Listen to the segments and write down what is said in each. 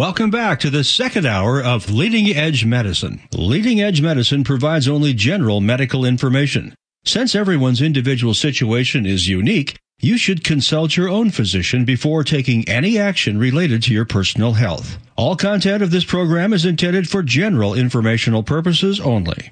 Welcome back to the second hour of Leading Edge Medicine. Leading Edge Medicine provides only general medical information. Since everyone's individual situation is unique, you should consult your own physician before taking any action related to your personal health. All content of this program is intended for general informational purposes only.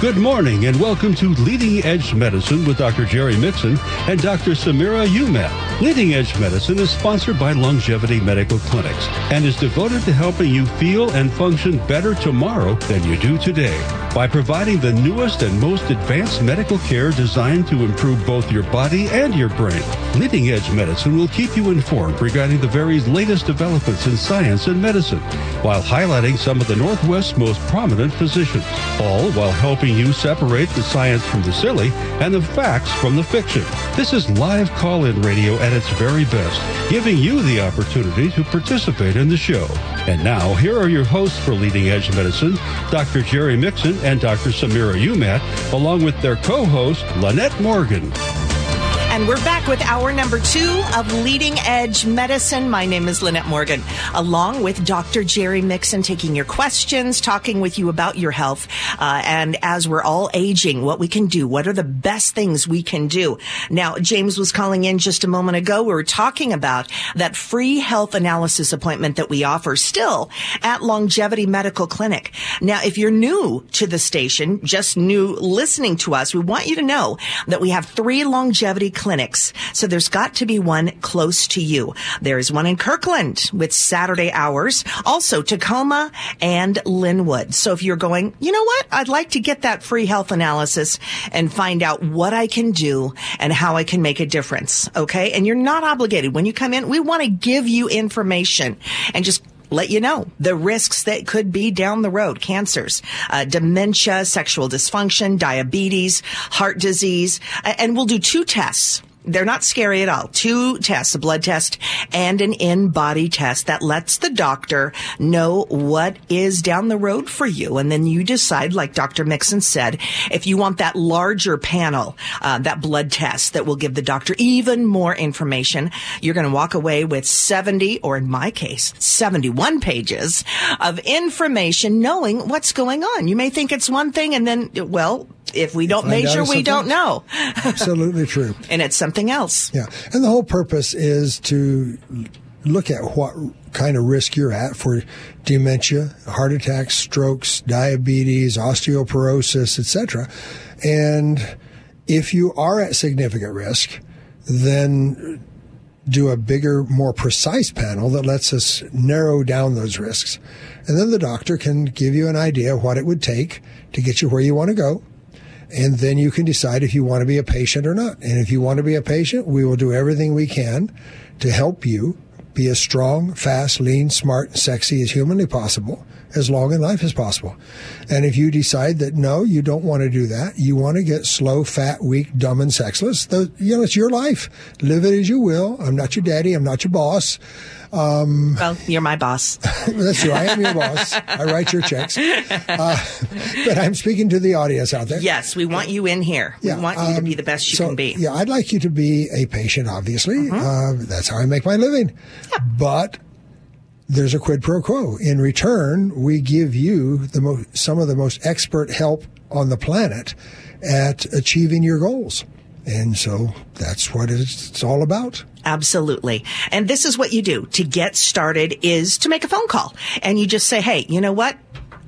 Good morning and welcome to Leading Edge Medicine with Dr. Jerry Mixon and Dr. Samira Umat. Leading Edge Medicine is sponsored by Longevity Medical Clinics and is devoted to helping you feel and function better tomorrow than you do today by providing the newest and most advanced medical care designed to improve both your body and your brain. Leading Edge Medicine will keep you informed regarding the very latest developments in science and medicine while highlighting some of the Northwest's most prominent physicians, all while helping you separate the science from the silly and the facts from the fiction. This is live call-in radio at its very best, giving you the opportunity to participate in the show. And now, here are your hosts for Leading Edge Medicine, Dr. Jerry Mixon and Dr. Samira Umat, along with their co-host, Lynette Morgan. And we're back with hour number two of Leading Edge Medicine. My name is Lynette Morgan, along with Dr. Jerry Mixon, taking your questions, talking with you about your health. Uh, and as we're all aging, what we can do, what are the best things we can do? Now, James was calling in just a moment ago. We were talking about that free health analysis appointment that we offer still at Longevity Medical Clinic. Now, if you're new to the station, just new listening to us, we want you to know that we have three longevity clinics clinics. So there's got to be one close to you. There's one in Kirkland with Saturday hours, also Tacoma and Lynnwood. So if you're going, you know what? I'd like to get that free health analysis and find out what I can do and how I can make a difference. Okay. And you're not obligated. When you come in, we want to give you information and just let you know the risks that could be down the road. Cancers uh, dementia sexual dysfunction diabetes heart disease. And we'll do two tests they're not scary at all. Two tests, a blood test and an InBody test that lets the doctor know what is down the road for you. And then you decide, like Dr. Mixon said, if you want that larger panel, uh, that blood test that will give the doctor even more information, you're going to walk away with 70, or in my case, 71 pages of information knowing what's going on. You may think it's one thing and then, well, if we don't measure, we don't know. Absolutely true. and it's something else. Yeah. And the whole purpose is to look at what kind of risk you're at for dementia, heart attacks, strokes, diabetes, osteoporosis, etc. And if you are at significant risk, then do a bigger, more precise panel that lets us narrow down those risks. And then the doctor can give you an idea of what it would take to get you where you want to go and then you can decide if you want to be a patient or not. And if you want to be a patient, we will do everything we can to help you be as strong, fast, lean, smart, and sexy as humanly possible, as long in life as possible. And if you decide that no, you don't want to do that, you want to get slow, fat, weak, dumb, and sexless, the, you know, it's your life. Live it as you will. I'm not your daddy. I'm not your boss. Um, well, you're my boss. that's true. I am your boss. I write your checks. Uh, but I'm speaking to the audience out there. Yes, we want you in here. Yeah, we want you to be the best you so, can be. Yeah, I'd like you to be a patient, obviously. Mm-hmm. Uh, that's how I make my living. Yeah. But there's a quid pro quo. In return, we give you the mo- some of the most expert help on the planet at achieving your goals. And so that's what it's all about. Absolutely. And this is what you do to get started is to make a phone call and you just say, Hey, you know what?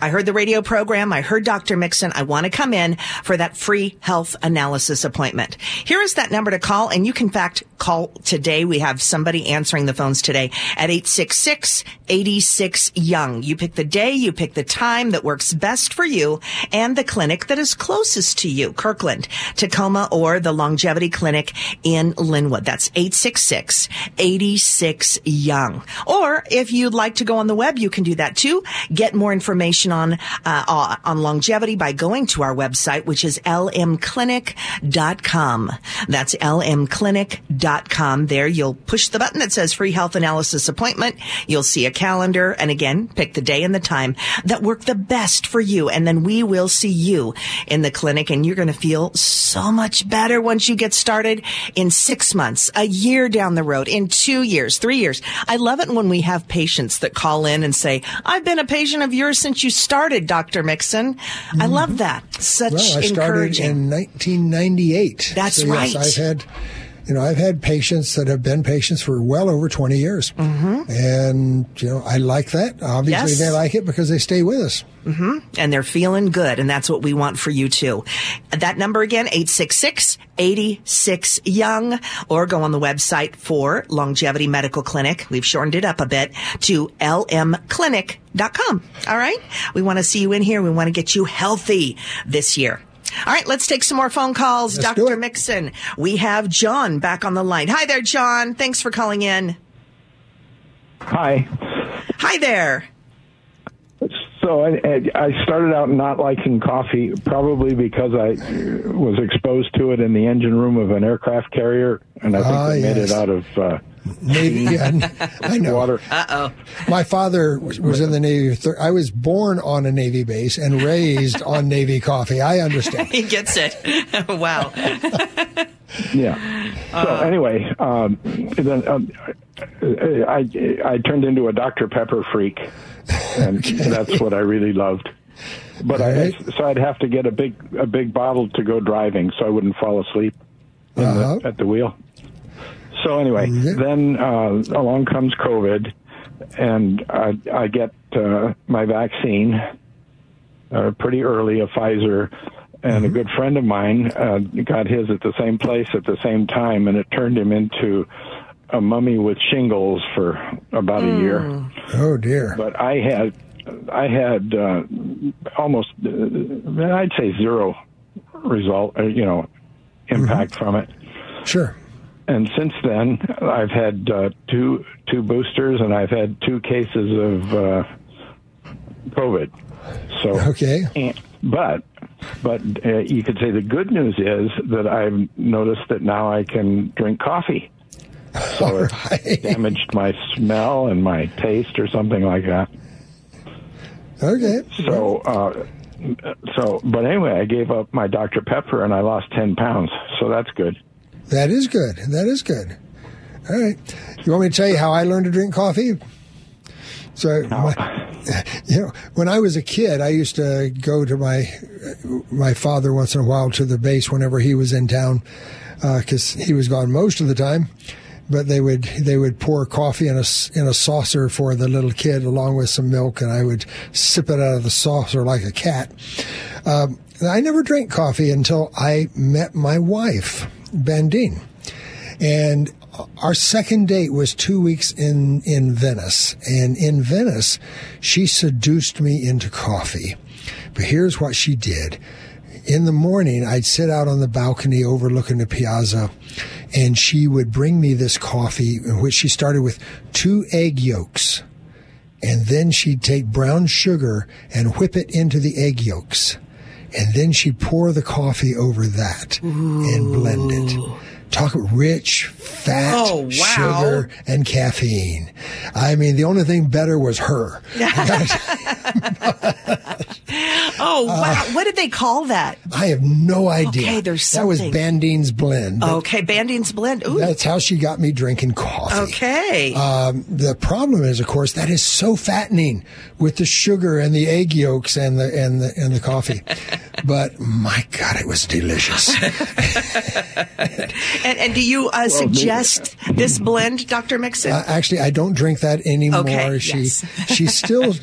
I heard the radio program. I heard Dr. Mixon. I want to come in for that free health analysis appointment. Here is that number to call. And you can, fact, call today. We have somebody answering the phones today at 866-86 Young. You pick the day, you pick the time that works best for you and the clinic that is closest to you, Kirkland, Tacoma, or the Longevity Clinic in Lynnwood. That's 866-86 Young. Or if you'd like to go on the web, you can do that too. Get more information on uh, on longevity by going to our website, which is lmclinic.com. That's lmclinic.com. There you'll push the button that says free health analysis appointment. You'll see a calendar and again, pick the day and the time that work the best for you. And then we will see you in the clinic and you're going to feel so much better once you get started in six months, a year down the road, in two years, three years. I love it when we have patients that call in and say, I've been a patient of yours since you started, Dr. Mixon. Mm-hmm. I love that. Such well, I started in 1998. That's so, right. Yes, I've had you know, I've had patients that have been patients for well over 20 years. Mm-hmm. And, you know, I like that. Obviously, yes. they like it because they stay with us. Mm-hmm. And they're feeling good. And that's what we want for you too. That number again, 866 86 Young, or go on the website for Longevity Medical Clinic. We've shortened it up a bit to lmclinic.com. All right. We want to see you in here. We want to get you healthy this year. All right, let's take some more phone calls. Let's Dr. Mixon, we have John back on the line. Hi there, John. Thanks for calling in. Hi. Hi there. So I, I started out not liking coffee, probably because I was exposed to it in the engine room of an aircraft carrier, and I think Ah, they made it out of uh, Navy, yeah, I know. water. Uh oh. My father was was in the Navy. thir- I was born on a Navy base and raised on Navy coffee. I understand. He gets it. wow. Yeah. So anyway, um, then um, I I turned into a Dr Pepper freak, and that's what I really loved. But I so I'd have to get a big a big bottle to go driving, so I wouldn't fall asleep Uh-huh. the, at the wheel. So anyway, Yeah. then uh, along comes COVID, and I, I get uh, my vaccine uh, pretty early, a Pfizer, and a good friend of mine uh, got his at the same place at the same time, and it turned him into a mummy with shingles for about a year. Oh dear. But I had, I had uh, almost, uh, I'd say zero result, uh, you know, impact from it. Sure. And since then, I've had uh, two two boosters, and I've had two cases of uh, COVID. So Okay. but but uh, you could say the good news is that I've noticed that now I can drink coffee. So All it right. damaged my smell and my taste or something like that. Okay. So uh, so but anyway, I gave up my Dr Pepper and I lost ten pounds. So that's good. That is good. That is good. All right. You want me to tell you how I learned to drink coffee? So, my, you know, when I was a kid, I used to go to my my father once in a while to the base whenever he was in town, because he was gone most of the time. But they would they would pour coffee in a in a saucer for the little kid along with some milk, and I would sip it out of the saucer like a cat. Um, I never drank coffee until I met my wife, Bandine. And our second date was two weeks in, in Venice. And in Venice, she seduced me into coffee. But here's what she did. In the morning, I'd sit out on the balcony overlooking the piazza, and she would bring me this coffee, which she started with two egg yolks. And then she'd take brown sugar and whip it into the egg yolks. And then she'd pour the coffee over that and blend it. Talk rich, fat, Oh, wow. sugar, and caffeine. I mean, the only thing better was her. Oh, wow. what did they call that? I have no idea. Okay, there's that was. Bandine's blend. Okay, Bandine's Blend. Ooh. That's how she got me drinking coffee. Okay. Um, the problem is, of course, that is so fattening with the sugar and the egg yolks and the and the and the coffee. but my God, it was delicious. and, and do you uh, suggest this blend, Dr. Mixon? Uh, actually, I don't drink that anymore. Okay, she yes. she still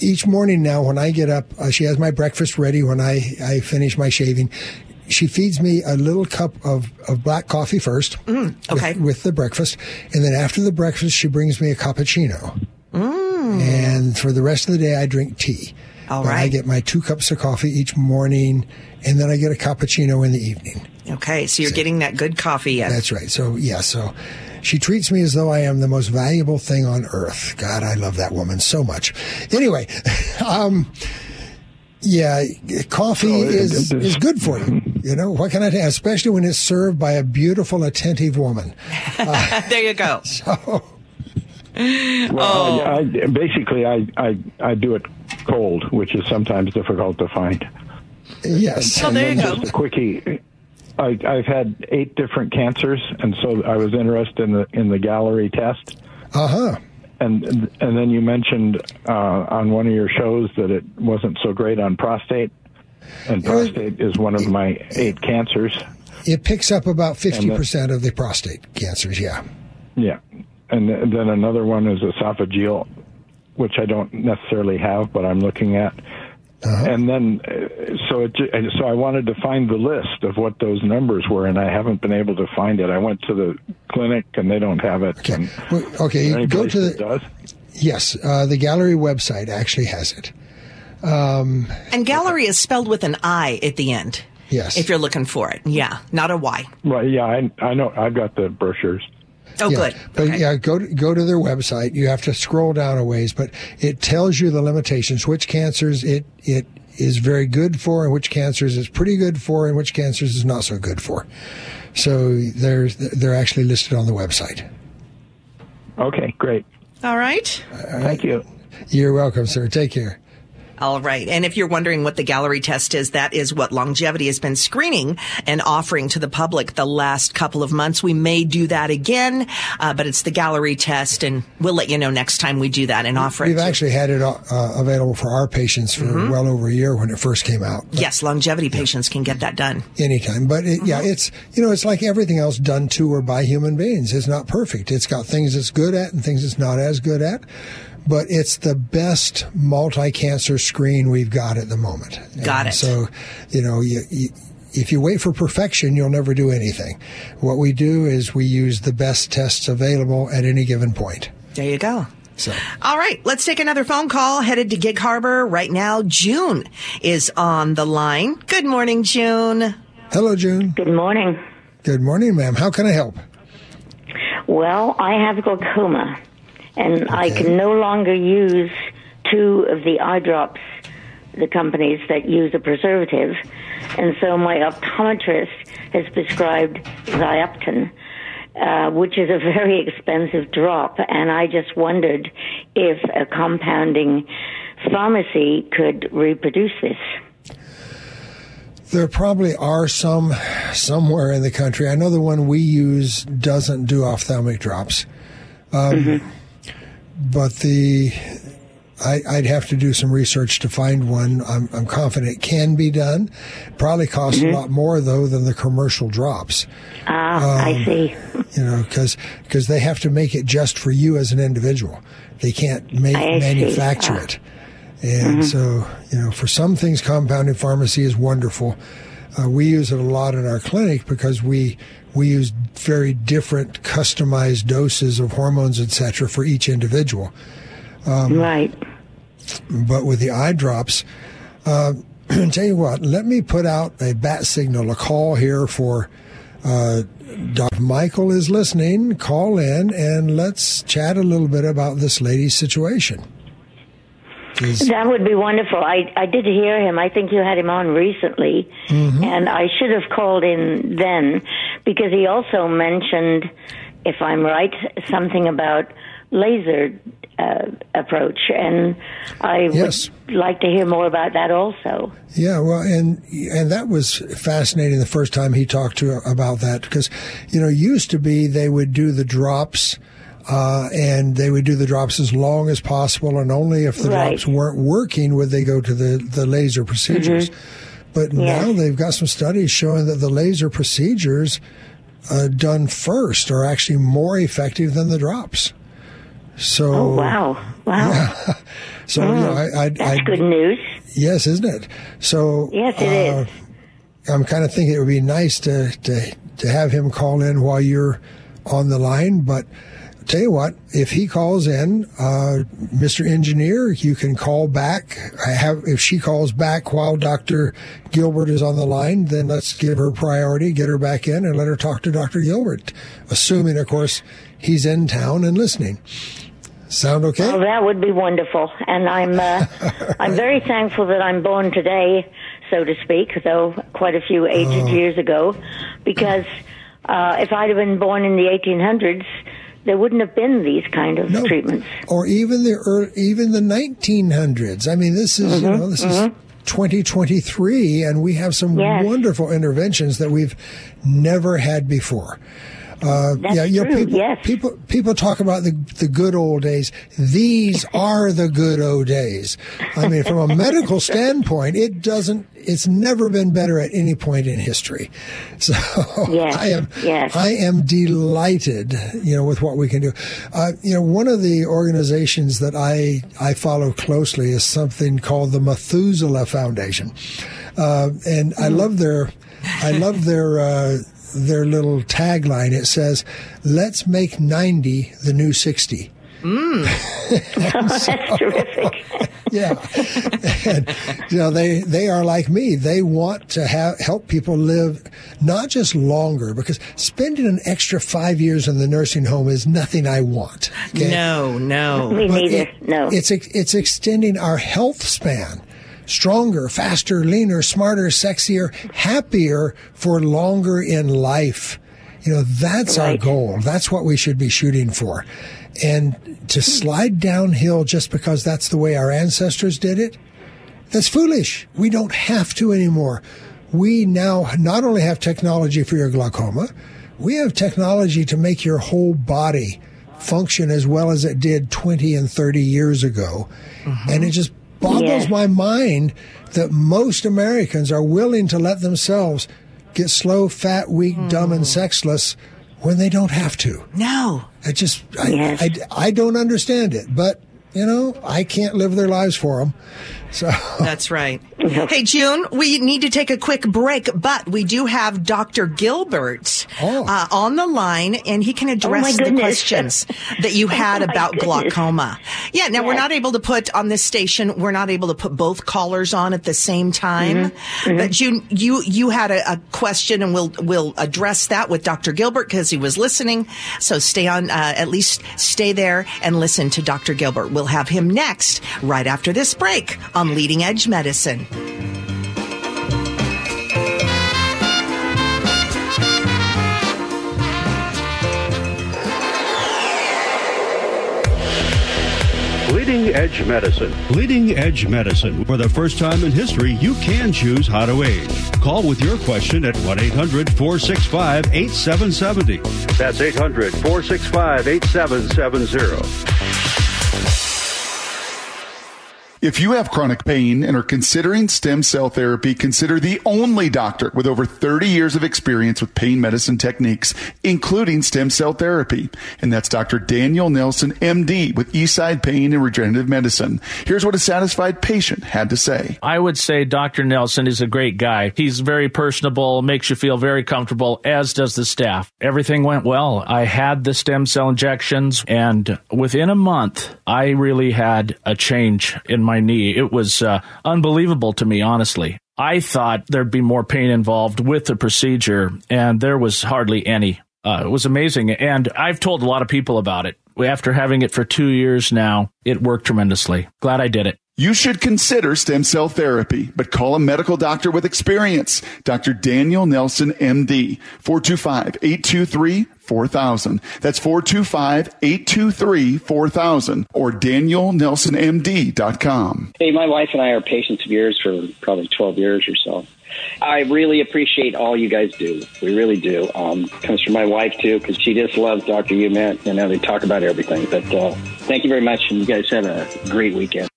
each morning now when I get up, uh, she has my breakfast ready when I I finish my shaving. She feeds me a little cup of, of black coffee first Mm, okay. with, with the breakfast. And then after the breakfast, she brings me a cappuccino. And for the rest of the day, I drink tea. Mm. All But I get my two cups of coffee each morning, and then I get a cappuccino in the evening. okay, so you're getting that good coffee in. That's right. So yeah, so she treats me as though I am the most valuable thing on earth. God, I love that woman so much. Anyway, um, yeah, coffee So, uh, is this- is good for you. You know, what can I tell you? Especially when it's served by a beautiful, attentive woman. there you go. So. Well, oh. I, I, basically, I, I, I do it cold, which is sometimes difficult to find. Yes. And, there you go. Just a quickie. I, I've had eight different cancers, and so I was interested in the in the Galleri test. Uh huh. And and then you mentioned uh, on one of your shows that it wasn't so great on prostate, and prostate is one of my eight cancers. It picks up about fifty percent of the prostate cancers. Yeah. Yeah, and then another one is esophageal, which I don't necessarily have, but I'm looking at. Uh-huh. And then, uh, so it, so I wanted to find the list of what those numbers were, and I haven't been able to find it. I went to the clinic, and they don't have it. Okay, well, okay. Go to the. Does? Yes, uh, the Galleri website actually has it. Um, and Galleri is spelled with an I at the end. Yes. If you're looking for it, yeah, not a Y. Right. Yeah, I, I know. I've got the brochures. Oh, yeah. good. But okay. yeah, go to, go to their website. You have to scroll down a ways, but it tells you the limitations, which cancers it it is very good for, and which cancers is pretty good for, and which cancers is not so good for. So they're they're actually listed on the website. Okay, great. All right. All right. Thank you. You're welcome, sir. Take care. All right. And if you're wondering what the Galleri test is, that is what longevity has been screening and offering to the public the last couple of months. We may do that again, uh, but it's the Galleri test, and we'll let you know next time we do that and offer We've it. We've actually had it uh, available for our patients for mm-hmm. well over a year when it first came out. But yes, longevity yeah. patients can get that done anytime. But it, mm-hmm. yeah, it's you know it's like everything else done to or by human beings. It's not perfect. It's got things it's good at and things it's not as good at but it's the best multi-cancer screen we've got at the moment. Got and it. So, you know, you, you, if you wait for perfection, you'll never do anything. What we do is we use the best tests available at any given point. There you go. So. All right, let's take another phone call. Headed to Gig Harbor right now. June is on the line. Good morning, June. Hello, June. Good morning. Good morning, ma'am. How can I help? Well, I have glaucoma and okay. I can no longer use two of the eye drops, the companies that use a preservative, and so my optometrist has prescribed Zioptan. Uh, which is a very expensive drop, and I just wondered if a compounding pharmacy could reproduce this. There probably are some somewhere in the country. I know the one we use doesn't do ophthalmic drops. Um, mm-hmm but the I, would have to do some research to find one. I'm, I'm confident it can be done. Probably costs mm-hmm. a lot more though than the commercial drops. Ah, um, I see. You know, because because they have to make it just for you as an individual. They can't make manufacture it. And mm-hmm. so, you know, for some things, compounding pharmacy is wonderful. Uh, we use it a lot in our clinic because we we use very different customized doses of hormones, etc., for each individual. Um, right. But with the eye drops, uh, tell you what, let me put out a bat signal, a call here for uh, Dr. Michael is listening. Call in and let's chat a little bit about this lady's situation. That would be wonderful. I I did hear him. I think you had him on recently, mm-hmm. and I should have called in then because he also mentioned, if I'm right, something about laser uh, approach, and I yes. would like to hear more about that also. Yeah, well, and and that was fascinating the first time he talked to about that because you know used to be they would do the drops uh, and they would do the drops as long as possible, and only if the right. drops weren't working would they go to the, the laser procedures. Mm-hmm. But now they've got some studies showing that the laser procedures uh, done first are actually more effective than the drops. So, oh, wow, wow. Yeah. so, mm, you know, I, I, that's I, good news. Yes, isn't it? So, yes, it uh, is. I'm kind of thinking it would be nice to, to to have him call in while you're on the line, but tell you what, if he calls in, uh, Mr. Engineer, you can call back. I have, if she calls back while Dr. Gilbert is on the line, then let's give her priority, get her back in and let her talk to Dr. Gilbert, assuming, of course, he's in town and listening. Sound okay? Well, that would be wonderful. And I'm, uh, I'm very thankful that I'm born today so to speak, though quite a few aged Oh. years ago, because uh, if I'd have been born in the 1800s, there wouldn't have been these kind of No. treatments. or even the early, even the 1900s. I mean, this is Mm-hmm, know this is 2023, and we have some Yes. wonderful interventions that we've never had before. Uh, That's yeah, you know, true, people, yes. people people talk about the the good old days. These are the good old days. I mean, from a medical standpoint, it doesn't. It's never been better at any point in history. So Yes, I am yes. I am delighted, you know, with what we can do. Uh, you know, one of the organizations that I I follow closely is something called the Methuselah Foundation, uh, and I love their I love their. Their little tagline it says let's make 90 the new 60 mm. That's terrific. yeah and you know they they are like me they want to have help people live not just longer because spending an extra five years in the nursing home is nothing i want okay? No, no. Me But neither. it- no. it's it's extending our health span stronger faster leaner smarter sexier happier for longer in life you know that's our goal that's what we should be shooting for and to hmm. slide downhill just because that's the way our ancestors did it that's foolish. We don't have to anymore. We now not only have technology for your glaucoma, we have technology to make your whole body function as well as it did 20 and 30 years ago. Mm-hmm. And it just boggles Yes. my mind that most Americans are willing to let themselves get slow, fat, weak, dumb, and hmm. sexless when they don't have to. No. I just, I, Yes. I, I don't understand it, but you know, I can't live their lives for them. So That's right. Hey, June, we need to take a quick break, but we do have Dr. Gilbert Oh. uh, on the line, and he can address my the questions that you had Oh, about goodness. glaucoma. Yeah, now we're not able to put on this station, we're not able to put both callers on at the same time. Mm-hmm. But June, you you had a, a question, and we'll we'll address that with Dr. Gilbert because he was listening. So stay on, uh, at least stay there and listen to Dr. Gilbert. We'll have him next, right after this break on Leading Edge Medicine. Leading Edge Medicine. Leading Edge Medicine. For the first time in history, you can choose how to age. Call with your question at 1 800 465 8770. That's 800 465 8770. If you have chronic pain and are considering stem cell therapy, consider the only doctor with over 30 years of experience with pain medicine techniques, including stem cell therapy. And that's Dr. Daniel Nelson, MD, with Eastside Pain and Regenerative Medicine. Here's what a satisfied patient had to say. I would say Dr. Nelson is a great guy. He's very personable, makes you feel very comfortable, as does the staff. Everything went well. I had the stem cell injections, and within a month, I really had a change in my knee. It was uh, unbelievable to me, honestly. I thought there'd be more pain involved with the procedure, and there was hardly any. Uh, it was amazing. And I've told a lot of people about it. After having it for two years now, it worked tremendously. Glad I did it. You should consider stem cell therapy, but call a medical doctor with experience. Dr. Daniel Nelson, MD, 425-823-4000. That's 425-823-4000 or danielnelsonmd.com. Hey, my wife and I are patients of yours for probably 12 years or so. I really appreciate all you guys do. We really do. Um, comes from my wife, too, because she just loves Dr. Umet. You know, they talk about everything. But uh, thank you very much, and you guys have a great weekend.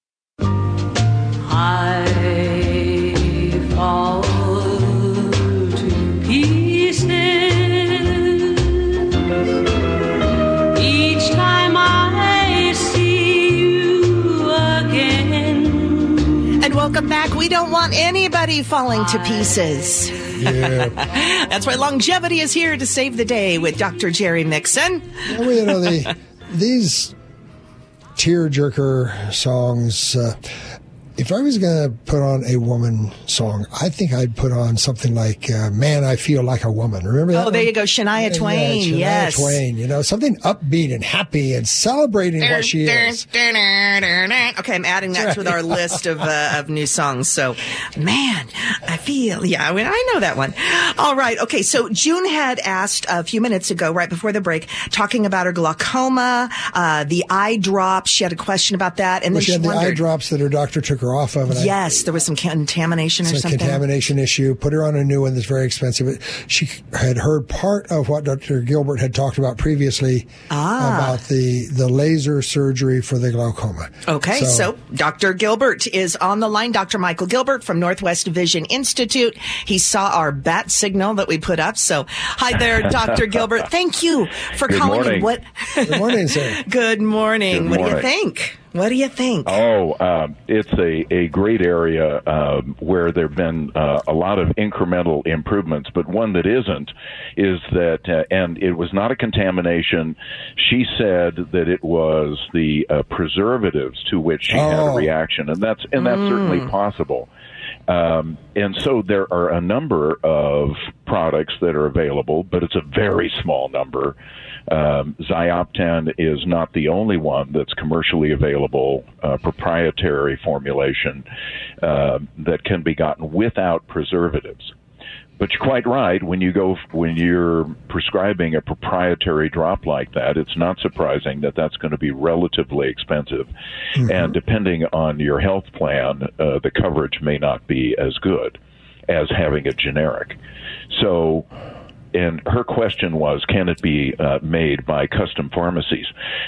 Welcome back. We don't want anybody falling to pieces. yeah, That's why longevity is here to save the day with Dr. Jerry Mixon. well, you know the, these tearjerker songs. Uh, if I was going to put on a woman song, I think I'd put on something like uh, "Man, I Feel Like a Woman." Remember that? Oh, there one? you go, Shania Yeah, Twain. Shania yes. Twain. You know, something upbeat and happy and celebrating what she is. Okay, I'm adding that to our list of uh, of new songs. So, man, I feel yeah. I mean, I know that one. All right. Okay. So June had asked a few minutes ago, right before the break, talking about her glaucoma, uh, the eye drops. She had a question about that, and Well, then she had the eye drops that her doctor took her off of. And I, Yes, there was some contamination or something. contamination issue. Put her on a new one that's very expensive. She had heard part of what Dr. Gilbert had talked about previously Ah. about the, the laser surgery for the glaucoma. Okay, so, Dr. Gilbert is on the line. Dr. Michael Gilbert from Northwest Vision Institute. He saw our bat signal that we put up. So, hi there, Dr. Gilbert. Thank you for Good calling. in. morning. What? Good morning, sir. Good morning. Good what do you think? What do you think? Oh, um, it's a, a great area um, where there have been uh, a lot of incremental improvements, but one that isn't is that, uh, and it was not a contamination. She said that it was the uh, preservatives to which she had a Oh. reaction, and that's and that's certainly possible. Um, and so there are a number of products that are available, but it's a very small number. Um, Zioptan is not the only one that's commercially available, uh, proprietary formulation uh, that can be gotten without preservatives. But you're quite right. When you go, when you're prescribing a proprietary drop like that, it's not surprising that that's going to be relatively expensive. And depending on your health plan, uh, the coverage may not be as good as having a generic. So, and her question was, can it be uh, made by custom pharmacies?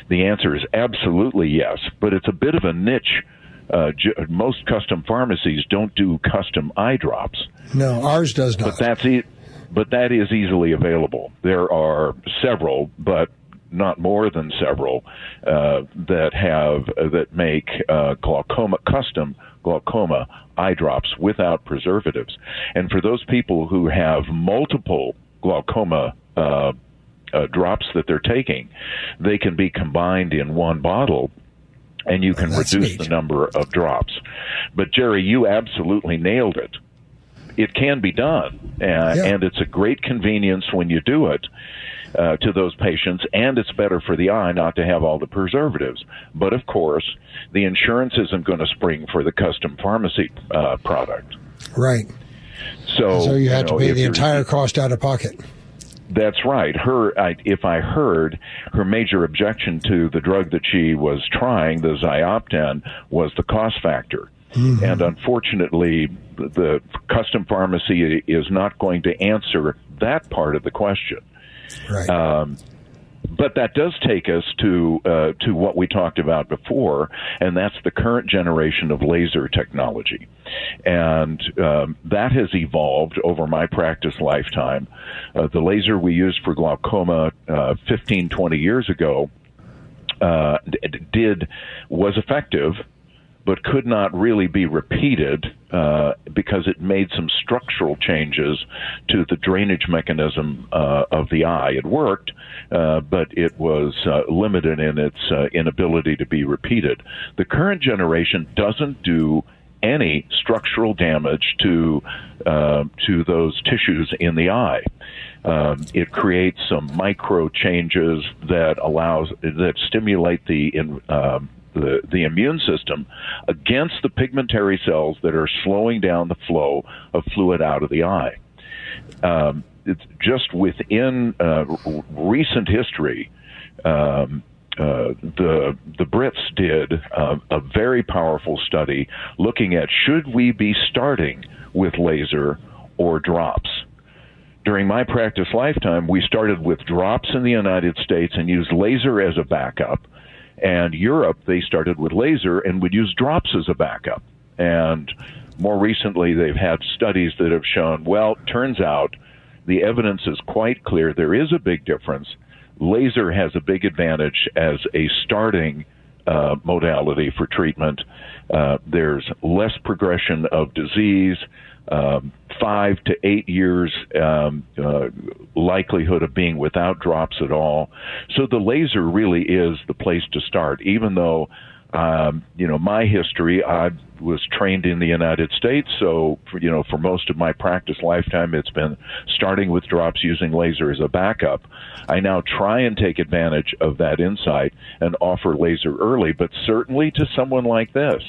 The answer is absolutely yes, but it's a bit of a niche. Uh, j- most custom pharmacies don't do custom eye drops. No, ours does not. But that's e- but that is easily available. There are several, but not more than several uh, that have uh, that make uh, glaucoma custom glaucoma eye drops without preservatives. And for those people who have multiple glaucoma uh, uh, drops that they're taking, they can be combined in one bottle and you can that's reduce neat. the number of drops. But Jerry, you absolutely nailed it. It can be done, uh, and it's a great convenience when you do it uh, to those patients, and it's better for the eye not to have all the preservatives. But of course, the insurance isn't going to spring for the custom pharmacy uh, product. right. So, So you have to know, pay the entire cost out of pocket. That's right. Her, I, if I heard, her major objection to the drug that she was trying, the Zioptan, was the cost factor. And unfortunately, the, the custom pharmacy is not going to answer that part of the question. Right. Um, but that does take us to uh, to what we talked about before, and that's the current generation of laser technology, and um, that has evolved over my practice lifetime. Uh, the laser we used for glaucoma uh, 15, 20 years ago uh, did was effective, but could not really be repeated uh, because it made some structural changes to the drainage mechanism uh, of the eye. It worked, uh, but it was uh, limited in its uh, inability to be repeated. The current generation doesn't do any structural damage to uh, to those tissues in the eye. Um, it creates some micro changes that allows that stimulate the in, um, the, the immune system against the pigmentary cells that are slowing down the flow of fluid out of the eye. Um, it's just within uh, recent history, um, uh, the the Brits did uh, a very powerful study looking at should we be starting with laser or drops. During my practice lifetime, we started with drops in the United States and used laser as a backup. And Europe, they started with laser and would use drops as a backup. And more recently, they've had studies that have shown, well, turns out the evidence is quite clear. There is a big difference. Laser has a big advantage as a starting uh, modality for treatment. Uh, there's less progression of disease, um, five to eight years um, uh, likelihood of being without drops at all. So the laser really is the place to start, even though Um, you know, my history, I was trained in the United States, so for, you know, for most of my practice lifetime, it's been starting with drops using laser as a backup. I now try and take advantage of that insight and offer laser early, but certainly to someone like this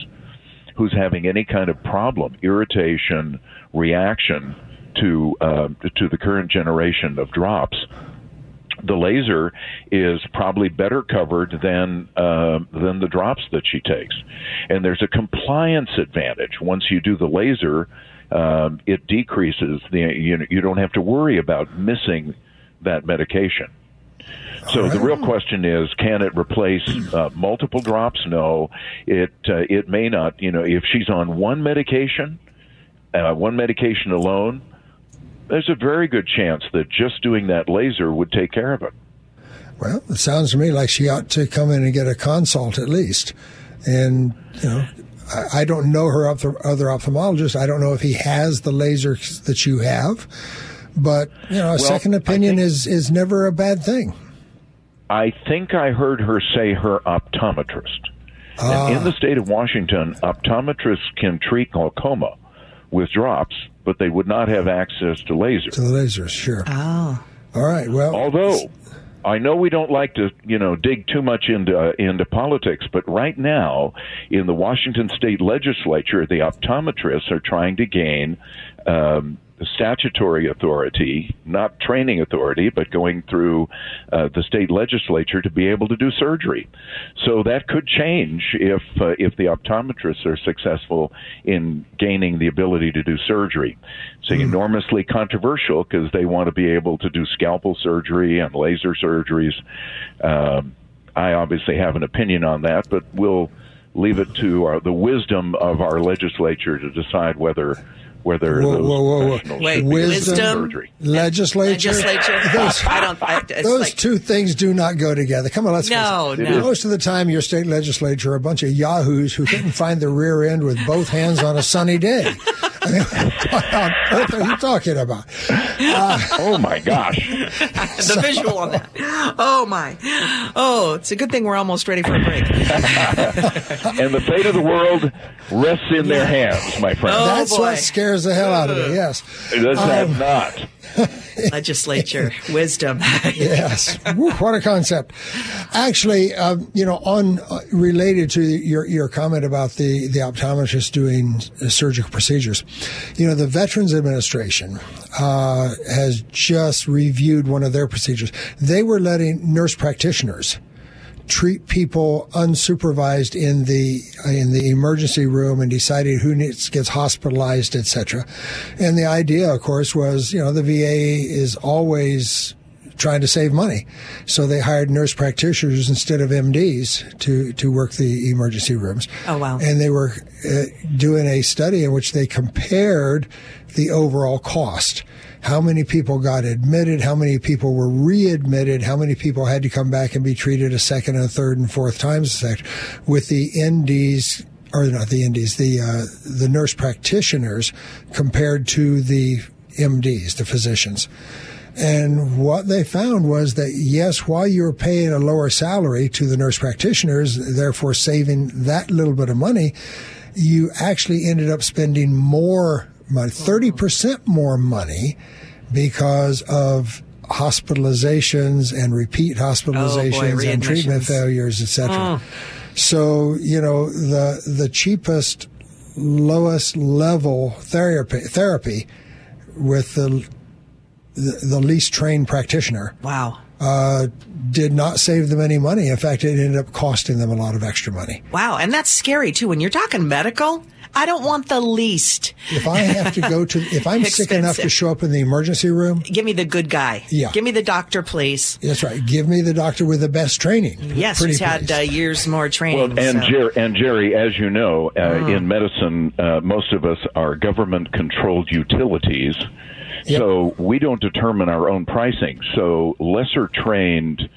who's having any kind of problem, irritation, reaction to uh, to the current generation of drops, the laser is probably better covered than uh, than the drops that she takes, and there's a compliance advantage once you do the laser. Um, it decreases the you know, you don't have to worry about missing that medication. So the real question is, can it replace uh, multiple drops? No, it uh, it may not. You know, if she's on one medication, uh, one medication alone, there's a very good chance that just doing that laser would take care of it. Well, it sounds to me like she ought to come in and get a consult at least. And, you know, I, I don't know her other, other ophthalmologist. I don't know if he has the laser that you have. But, you know, a Well, second opinion think- is, is never a bad thing. I think I heard her say her optometrist. And in the state of Washington, optometrists can treat glaucoma with drops, but they would not have access to lasers. To the lasers, sure. Oh. All right. Well, Although I know we don't like to, you know, dig too much into uh, into politics, but right now in the Washington state legislature, the optometrists are trying to gain um, statutory authority, not training authority, but going through uh, the state legislature to be able to do surgery. So that could change if uh, if the optometrists are successful in gaining the ability to do surgery. It's enormously controversial because they want to be able to do scalpel surgery and laser surgeries. Um, I obviously have an opinion on that, but we'll leave it to our, the wisdom of our legislature to decide whether whether Whoa, those whoa, whoa, whoa. Wait, should be doing wisdom? surgery. legislature. Legislature. Those, I don't. I, those like, two things do not go together. Come on, let's No, no. Most of the time, your state legislature are a bunch of yahoos who couldn't find the rear end with both hands on a sunny day. I mean, what on earth are you talking about? oh my gosh! the visual on that. Oh my. Oh, it's a good thing we're almost ready for a break. and the fate of the world rests in their hands, my friend. Oh, That's boy. what scares the hell out of me. Yes. Does that Um, not? Legislature, wisdom. yes. Woo, what a concept. Actually, um, you know, on uh, related to your your comment about the the optometrist doing uh, surgical procedures, you know, the Veterans Administration uh, has just reviewed one of their procedures. They were letting nurse practitioners treat people unsupervised in the in the emergency room and deciding who needs, gets hospitalized, etc. And the idea, of course, was you know the VA is always trying to save money, so they hired nurse practitioners instead of MDs to to work the emergency rooms. Oh, wow. And they were uh, doing a study in which they compared the overall cost how many people got admitted, how many people were readmitted, how many people had to come back and be treated a second and a third and fourth times with the NDs or not the NDs, the uh, the nurse practitioners compared to the MDs, the physicians. And what they found was that yes, while you were paying a lower salary to the nurse practitioners, therefore saving that little bit of money, you actually ended up spending more money, 30% more money because of hospitalizations and repeat oh, hospitalizations and treatment failures, etc. Oh. So, you know, the the cheapest lowest level therapy therapy with the the, the least trained practitioner Wow. uh, did not save them any money. In fact, it ended up costing them a lot of extra money. Wow. And that's scary too. When you're talking medical, I don't want the least. If I have to go to, if I'm sick enough to show up in the emergency room, Give me the good guy. Yeah. Give me the doctor, please. that's right. Give me the doctor with the best training. Yes, Pretty he's had uh, years more training. Well, and, so- Jer- and Jerry, as you know, uh, Mm. in medicine, uh, most of us are government-controlled utilities, so we don't determine our own pricing. So lesser-trained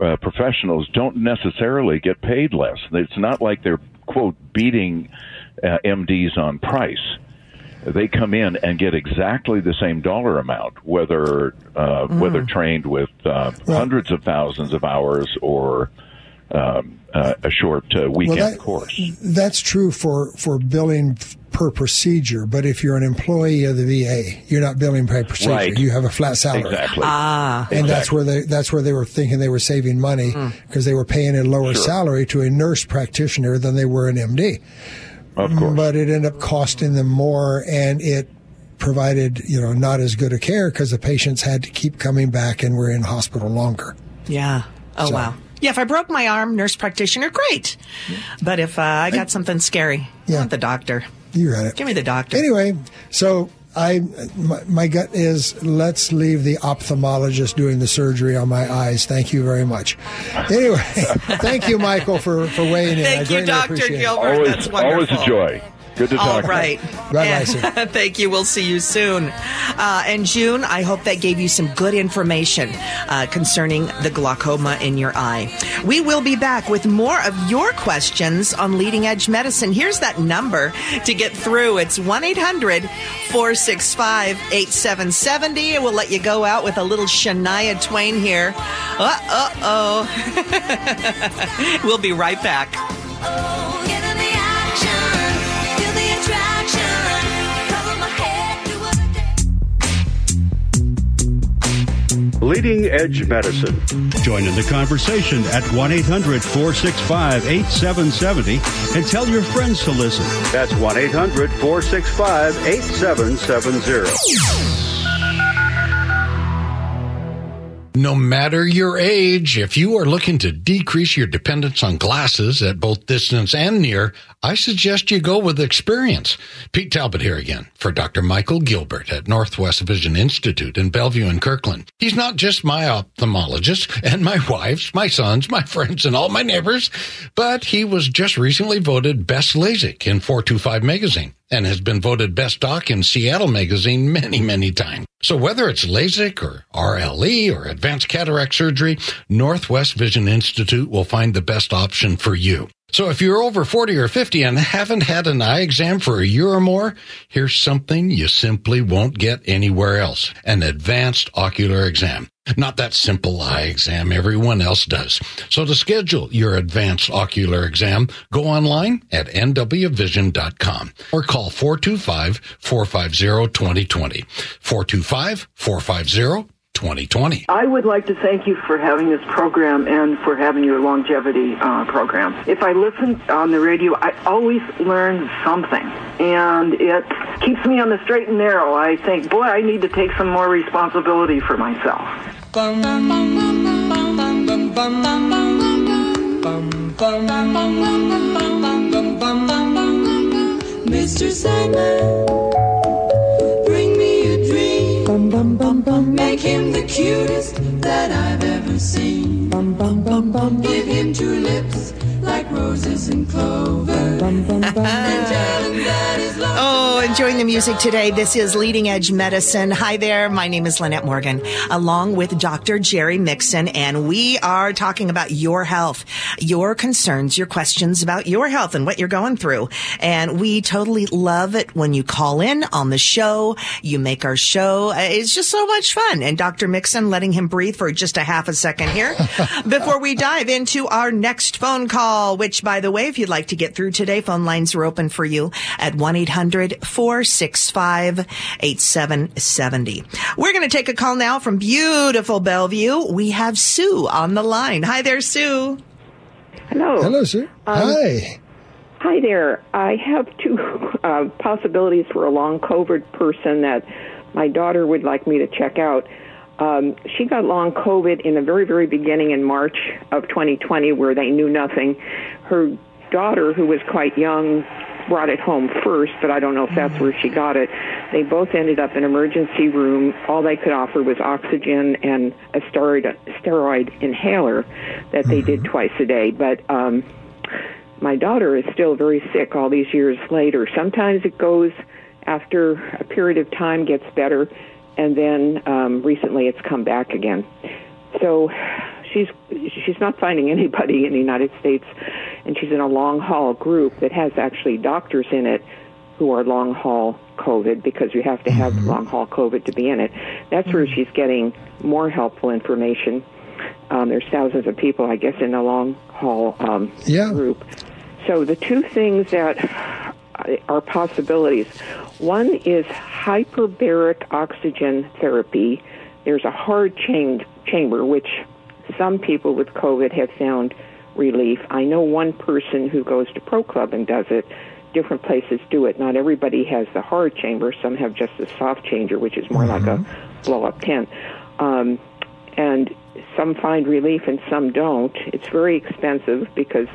uh, professionals don't necessarily get paid less. It's not like they're quote beating uh, MDs on price. They come in and get exactly the same dollar amount, whether uh, Mm. whether trained with uh, hundreds of thousands of hours or um, uh, a short uh, weekend that- course. That's true for, for billing per procedure, but if you're an employee of the VA, you're not billing per procedure. Right. You have a flat salary. Exactly. Ah. And that's where they that's where they were thinking they were saving money because they were paying a lower Sure. salary to a nurse practitioner than they were an MD. Of course. But it ended up costing them more, and it provided you know not as good a care because the patients had to keep coming back and were in hospital longer. Yeah. Oh, So- wow. Yeah, if I broke my arm, nurse practitioner, great. But if uh, I got something scary, Yeah. want the doctor. You got it. Give me the doctor. Anyway, so I my, my gut is let's leave the ophthalmologist doing the surgery on my eyes. Thank you very much. Anyway, thank you, Michael, for for weighing in. I Thank you, Dr. Gilbert. always, That's wonderful. always a joy. Good to All talk. right. Bye-bye, And- sir. Thank you. We'll see you soon. Uh, and June, I hope that gave you some good information uh, concerning the glaucoma in your eye. We will be back with more of your questions on leading edge medicine. Here's that number to get through. It's 1 800 465 8770. We'll let you go out with a little Shania Twain here. Uh uh oh. we'll be right back. Leading Edge Medicine. Join in the conversation at 1 800 465 8770 and tell your friends to listen. That's 1 800 465 8770. No matter your age, if you are looking to decrease your dependence on glasses at both distance and near, I suggest you go with experience. Pete Talbot here again for Dr. Michael Gilbert at Northwest Vision Institute in Bellevue and Kirkland. He's not just my ophthalmologist and my wife's, my sons, my friends, and all my neighbors, but he was just recently voted Best LASIK in 425 magazine and has been voted best doc in Seattle magazine many, many times. So whether it's LASIK or RLE or advanced cataract surgery, Northwest Vision Institute will find the best option for you. So if you're over 40 or 50 and haven't had an eye exam for a year or more, here's something you simply won't get anywhere else. An advanced ocular exam. Not that simple eye exam everyone else does. So to schedule your advanced ocular exam, go online at nwvision.com or call 425-450-2020. 425-450-2020. I would like to thank you for having this program and for having your longevity uh, program. If I listen on the radio, I always learn something, and it keeps me on the straight and narrow. I think, boy, I need to take some more responsibility for myself. Mr. Sandman, bring me a dream. Make him the cutest that I've ever seen. Bum bum bum bum. Give him two lips roses and clover. and tell him that his love. Oh, enjoying the music today. This is Leading Edge Medicine. Hi there. My name is Lynette Morgan, along with Dr. Jerry Mixon, and we are talking about your health, your concerns, your questions about your health and what you're going through. And we totally love it when you call in on the show. You make our show. uh, It's just so much fun. And Dr. Mixon, letting him breathe for just a half a second here before we dive into our next phone call, which, by the way, if you'd like to get through today, phone lines are open for you at 1-800-465-8770. We're going to take a call now from beautiful Bellevue. We have Sue on the line. Hi there, Sue. Hello. Hello, sir. Hi. Hi there. I have two uh, possibilities for a long COVID person that my daughter would like me to check out. Um, she got long COVID in the very, very beginning in March of 2020, where they knew nothing. Her daughter, who was quite young, brought it home first, but I don't know if that's where she got it. They both ended up in emergency room. All they could offer was oxygen and a steroid steroid inhaler that they did twice a day. But um, my daughter is still very sick all these years later. Sometimes it goes after a period of time gets better, and then um, recently it's come back again. So she's she's not finding anybody in the United States, and she's in a long haul group that has actually doctors in it who are long haul COVID because you have to have long haul COVID to be in it. That's where she's getting more helpful information. Um, there's thousands of people, I guess, in the long haul um, Yeah. group. So the two things that are possibilities. One is hyperbaric oxygen therapy. There's a hard chamber, which some people with COVID have found relief. I know one person who goes to Pro Club and does it. Different places do it. Not everybody has the hard chamber. Some have just the soft changer, which is more like a blow up tent. Um, and some find relief and some don't. It's very expensive because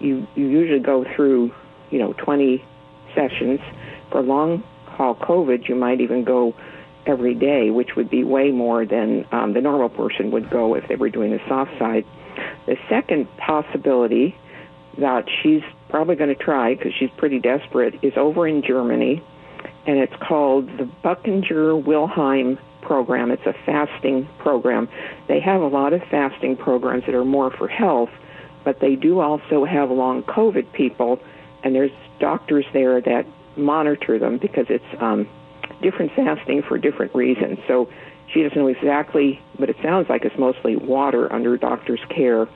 you you usually go through you know 20 sessions for long haul COVID. You might even go every day, which would be way more than um, the normal person would go if they were doing the soft side. The second possibility that she's probably going to try because she's pretty desperate is over in Germany, and it's called the Buchinger Wilhelmi program. It's a fasting program. They have a lot of fasting programs that are more for health, but they do also have long COVID people, and there's doctors there that monitor them because it's um, different fasting for different reasons. So she doesn't know exactly, but it sounds like it's mostly water under doctor's care.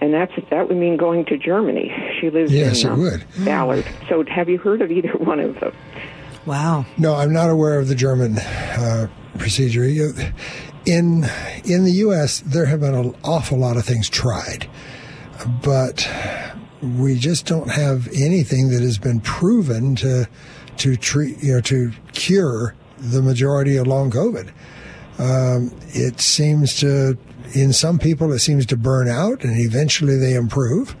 And that's that would mean going to Germany. She lives Yes, in it uh, would. Ballard. So have you heard of either one of them? Wow. No, I'm not aware of the German uh, procedure. You- In in the U.S., there have been an awful lot of things tried, but we just don't have anything that has been proven to to treat you know to cure the majority of long COVID. Um, it seems to in some people it seems to burn out, and eventually they improve.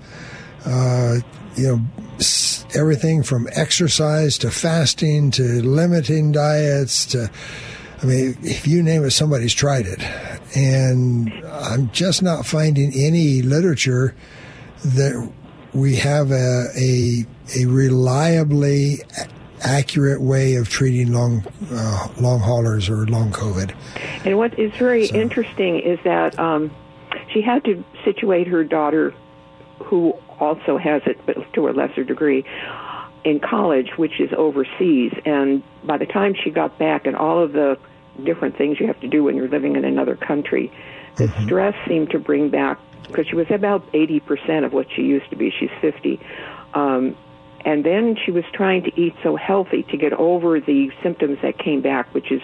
Uh, you know, everything from exercise to fasting to limiting diets to, I mean, if you name it, somebody's tried it. And I'm just not finding any literature that we have a, a, a reliably accurate way of treating long, uh, long haulers or long COVID. And what is very interesting is that um, she had to situate her daughter, who also has it, but to a lesser degree, in college, which is overseas. And by the time she got back, and all of the different things you have to do when you're living in another country, the stress seemed to bring back because she was about 80% of what she used to be. She's 50. Um, and then she was trying to eat so healthy to get over the symptoms that came back, which is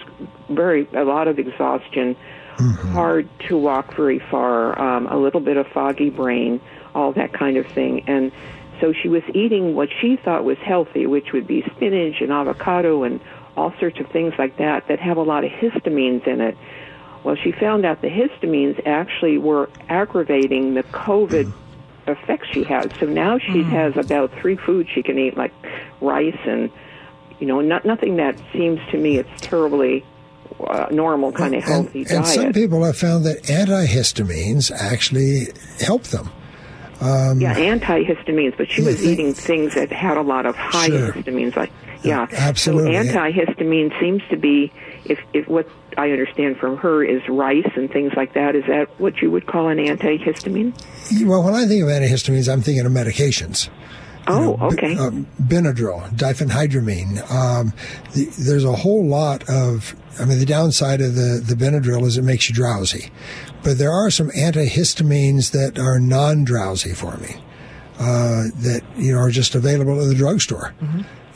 very a lot of exhaustion, hard to walk very far, um, a little bit of foggy brain, all that kind of thing. And so she was eating what she thought was healthy, which would be spinach and avocado and all sorts of things like that that have a lot of histamines in it. Well, she found out the histamines actually were aggravating the COVID effects she had. So now she has about three foods she can eat, like rice and, you know, not, nothing that seems to me it's terribly uh, normal kind of healthy and, and diet. some people have found that antihistamines actually help them. Um, yeah, antihistamines, but she was eating things that had a lot of high Sure. histamines. Like, yeah, absolutely. So antihistamine seems to be, if if what I understand from her is rice and things like that. Is that what you would call an antihistamine? Well, when I think of antihistamines, I'm thinking of medications. Oh, okay. uh, Benadryl, diphenhydramine. Um, the, there's a whole lot of. I mean, the downside of the the Benadryl is it makes you drowsy, but there are some antihistamines that are non-drowsy for me. Uh, that you know are just available at the drugstore.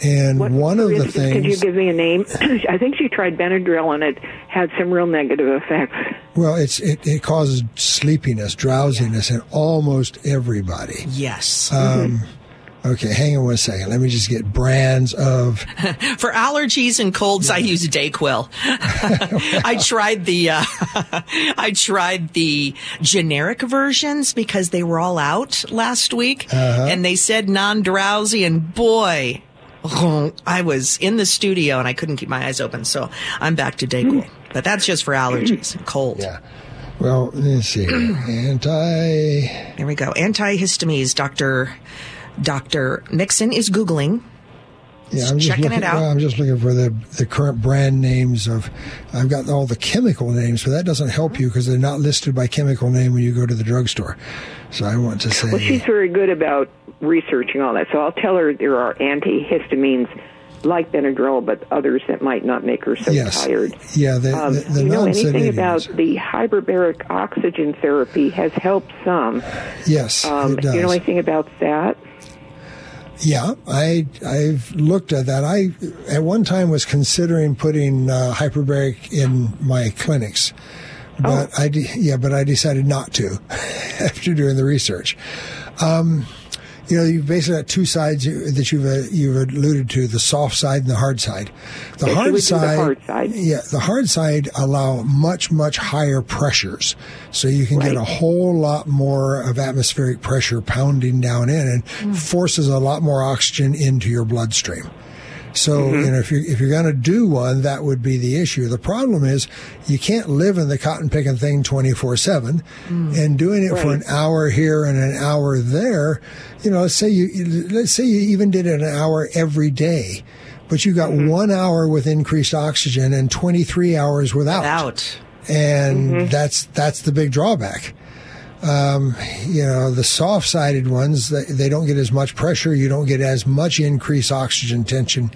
And one of For the things. Could you give me a name? I think she tried Benadryl and it had some real negative effects. well, it's it, it causes sleepiness, drowsiness in almost everybody. Yes. Um, okay, hang on one second. Let me just get brands of For allergies and colds, I use Dayquil. I tried the uh, I tried the generic versions because they were all out last week, Uh-huh. and they said non drowsy, and boy. I was in the studio and I couldn't keep my eyes open, so I'm back to Dayquil. But that's just for allergies and cold. Yeah. Well, let's see. Anti. There we go. Antihistamines. Doctor Doctor Mixon is googling. Yeah, I'm just checking looking, it out. well, I'm just looking for the the current brand names of. I've got all the chemical names, but that doesn't help you because they're not listed by chemical name when you go to the drugstore. So I want to say. Well, she's very good about researching all that. So I'll tell her there are antihistamines like Benadryl, but others that might not make her so Yes. tired. Yeah, the, Um, the, the you know anything about the hyperbaric oxygen therapy has helped some? Yes, Um, it do you know anything about that? Yeah, I I've looked at that. I at one time was considering putting uh, hyperbaric in my clinics, but Oh. I de- yeah, but I decided not to after doing the research. Um, you know, you've basically got two sides that you've uh, you've alluded to: the soft side and the hard side. The you hard would do the side, hard side. yeah, the hard side allow much much higher pressures, so you can get a whole lot more of atmospheric pressure pounding down in, and Mm. forces a lot more oxygen into your bloodstream. So Mm-hmm. you know if you're if you're going to do one, that would be the issue. The problem is you can't live in the cotton picking thing twenty four seven, and doing it for an hour here and an hour there. You know, let's say you let's say you even did it an hour every day, but you got Mm-hmm. one hour with increased oxygen and twenty three hours without. Out. And Mm-hmm. that's that's the big drawback Um, you know, the soft sided ones, they, they don't get as much pressure. You don't get as much increased oxygen tension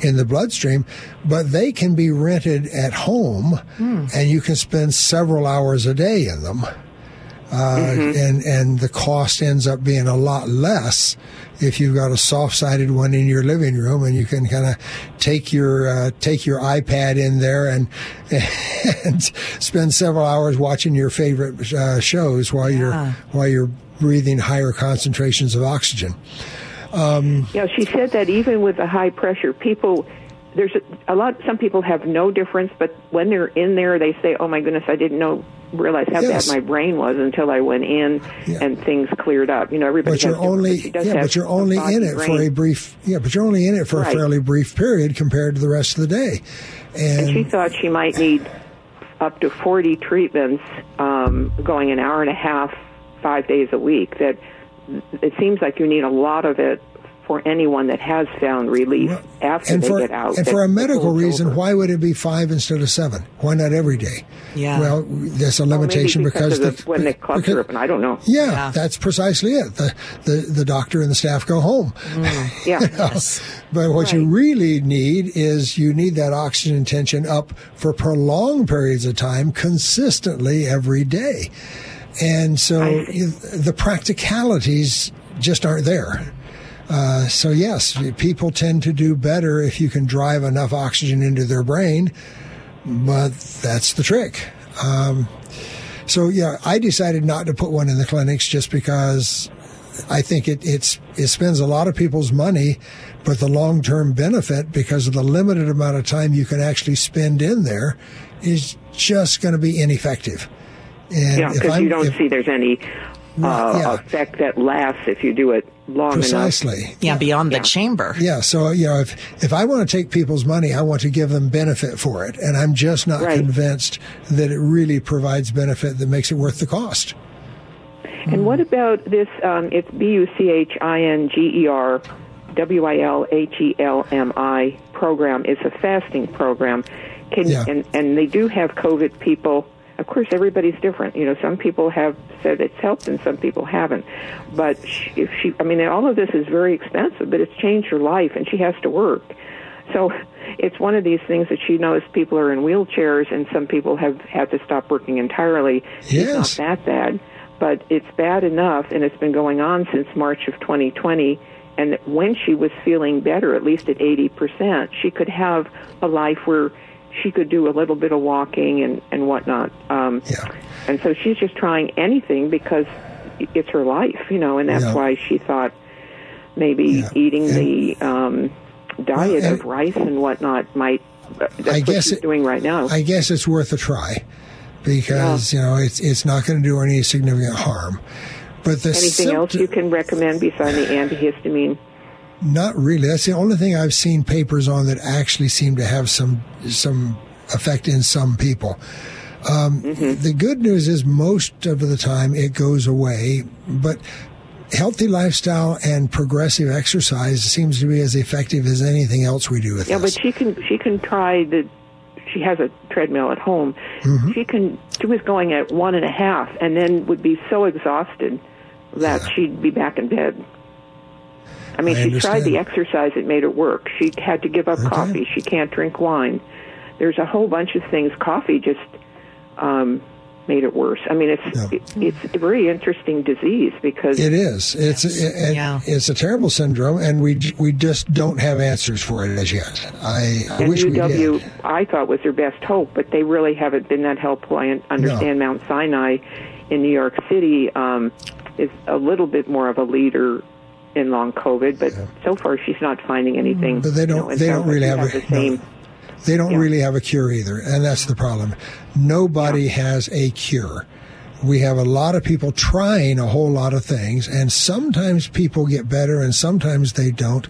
in the bloodstream, but they can be rented at home and you can spend several hours a day in them. Uh, and, and the cost ends up being a lot less if you've got a soft-sided one in your living room and you can kind of take your uh, take your iPad in there and and spend several hours watching your favorite uh, shows while Yeah. you're while you're breathing higher concentrations of oxygen. Yeah, she said that even with the high pressure, people there's a, a lot. Some people have no difference, but when they're in there, they say, "Oh my goodness, I didn't know realize how Yes. bad my brain was until I went in Yeah. and things cleared up." You know, everybody. But you're only yeah, but you're only in it for a brief yeah, but you're only in it for a fairly brief period compared to the rest of the day. and she thought she might need up to 40 treatments um, going an hour and a half five days a week that it seems like you need a lot of it for anyone that has found relief after and they for get out and for a medical reason, over. why would it be five instead of seven? Why not every day? Yeah. Well, there's a Well, limitation because, because, of the, when the clubs because- are open I don't know Yeah, Yeah. that's precisely it. The, the the doctor and the staff go home. Mm. yeah But what you really need is you need that oxygen tension up for prolonged periods of time consistently every day. And so I the practicalities just aren't there. Uh, so yes, people tend to do better if you can drive enough oxygen into their brain, but that's the trick. Um, so yeah, I decided not to put one in the clinics just because I think it it's it spends a lot of people's money, but the long term benefit because of the limited amount of time you can actually spend in there is just going to be ineffective. And yeah because you don't if- see there's any uh, yeah. effect that lasts if you do it long enough precisely. Yeah, beyond Yeah. the chamber. Yeah, so you know, if if I want to take people's money, I want to give them benefit for it, and I'm just not Right. convinced that it really provides benefit that makes it worth the cost. And what about this? Um, it's B U C H I N G E R W I L H E L M I program. It's a fasting program. Can Yeah. and and they do have COVID people. Of course, everybody's different. You know, some people have said it's helped, and some people haven't. But she, if she, I mean, all of this is very expensive, but it's changed her life, and she has to work. So it's one of these things that she knows people are in wheelchairs, and some people have had to stop working entirely. Yes. It's not that bad, but it's bad enough, and it's been going on since March of 2020. And when she was feeling better, at least at 80%, she could have a life where she could do a little bit of walking and, and whatnot. Um, Yeah. and so she's just trying anything because it's her life, you know, and that's Yeah. why she thought maybe Yeah. eating And- the um, diet Well, of rice and whatnot might. uh, That's I what guess she's it- doing right now. I guess it's worth a try because you know it's it's not going to do any significant harm. But the Anything else you can recommend besides the antihistamine? Not really. That's the only thing I've seen papers on that actually seem to have some some effect in some people. Um, The good news is most of the time it goes away, but healthy lifestyle and progressive exercise seems to be as effective as anything else we do with Yeah, but she can she can try the. She has a treadmill at home. Mm-hmm. She can. She was going at one and a half, and then would be so exhausted that Yeah. she'd be back in bed. I mean, I she tried the exercise; it made it work. She had to give up coffee. She can't drink wine. There's a whole bunch of things. Coffee just um, made it worse. I mean, it's it, it's a very interesting disease because It is. It's it, and it's a terrible syndrome, and we we just don't have answers for it as yet. I, I and wish we did. UW, I thought was their best hope, but they really haven't been that helpful. I un- understand Mount Sinai in New York City um, is a little bit more of a leader in long COVID, but so far she's not finding anything. But they don't. know, it they don't really you have, the a, no, same. They don't really have a cure either, and that's the problem. Nobody has a cure. We have a lot of people trying a whole lot of things, and sometimes people get better, and sometimes they don't.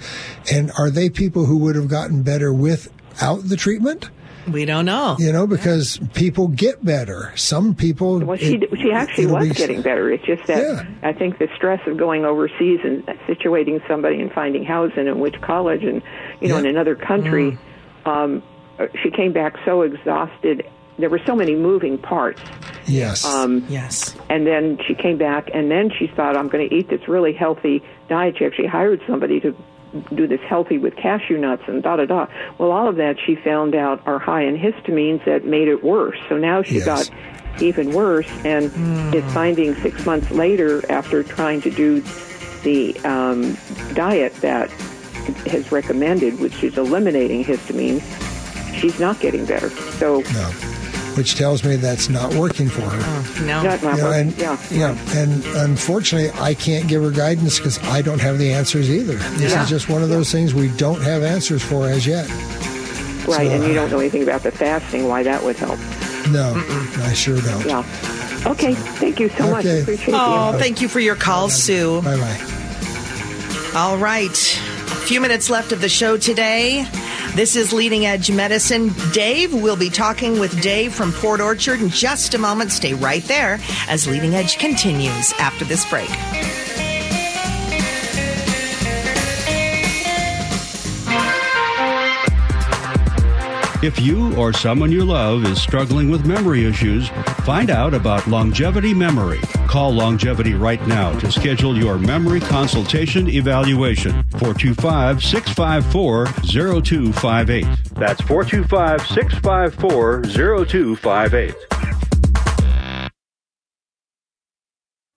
And are they people who would have gotten better without the treatment? We don't know. You know, because people get better. Some people. Well, she it- she actually was be- getting better. It's just that I think the stress of going overseas and situating somebody and finding housing and which college and you know in another country, um, uh, she came back so exhausted. There were so many moving parts. Yes. Um, yes. And then she came back, and then she thought, "I'm going to eat this really healthy diet." She actually hired somebody to do this healthy with cashew nuts and da da da. Well, all of that she found out are high in histamines that made it worse. So now she Yes. got even worse, and is finding six months later after trying to do the um, diet that has recommended, which is eliminating histamines, she's not getting better. So No. Which tells me that's not working for her. Oh, No. Not- not You know, working, and, yeah. yeah, and unfortunately, I can't give her guidance because I don't have the answers either. This Yeah. is just one of those things we don't have answers for as yet. right, So, and you uh, don't know anything about the fasting, why that would help. No, I sure don't. Yeah. Okay. Thank you so much. Appreciate Oh, you. thank you for your call, Sue. Bye bye. All right. A few minutes left of the show today. This is Leading Edge Medicine. Dave, we'll be talking with Dave from Port Orchard in just a moment. Stay right there as Leading Edge continues after this break. If you or someone you love is struggling with memory issues, find out about Longevity Memory. Call Longevity right now to schedule your memory consultation evaluation. 425 654 0258. That's 425 654 0258.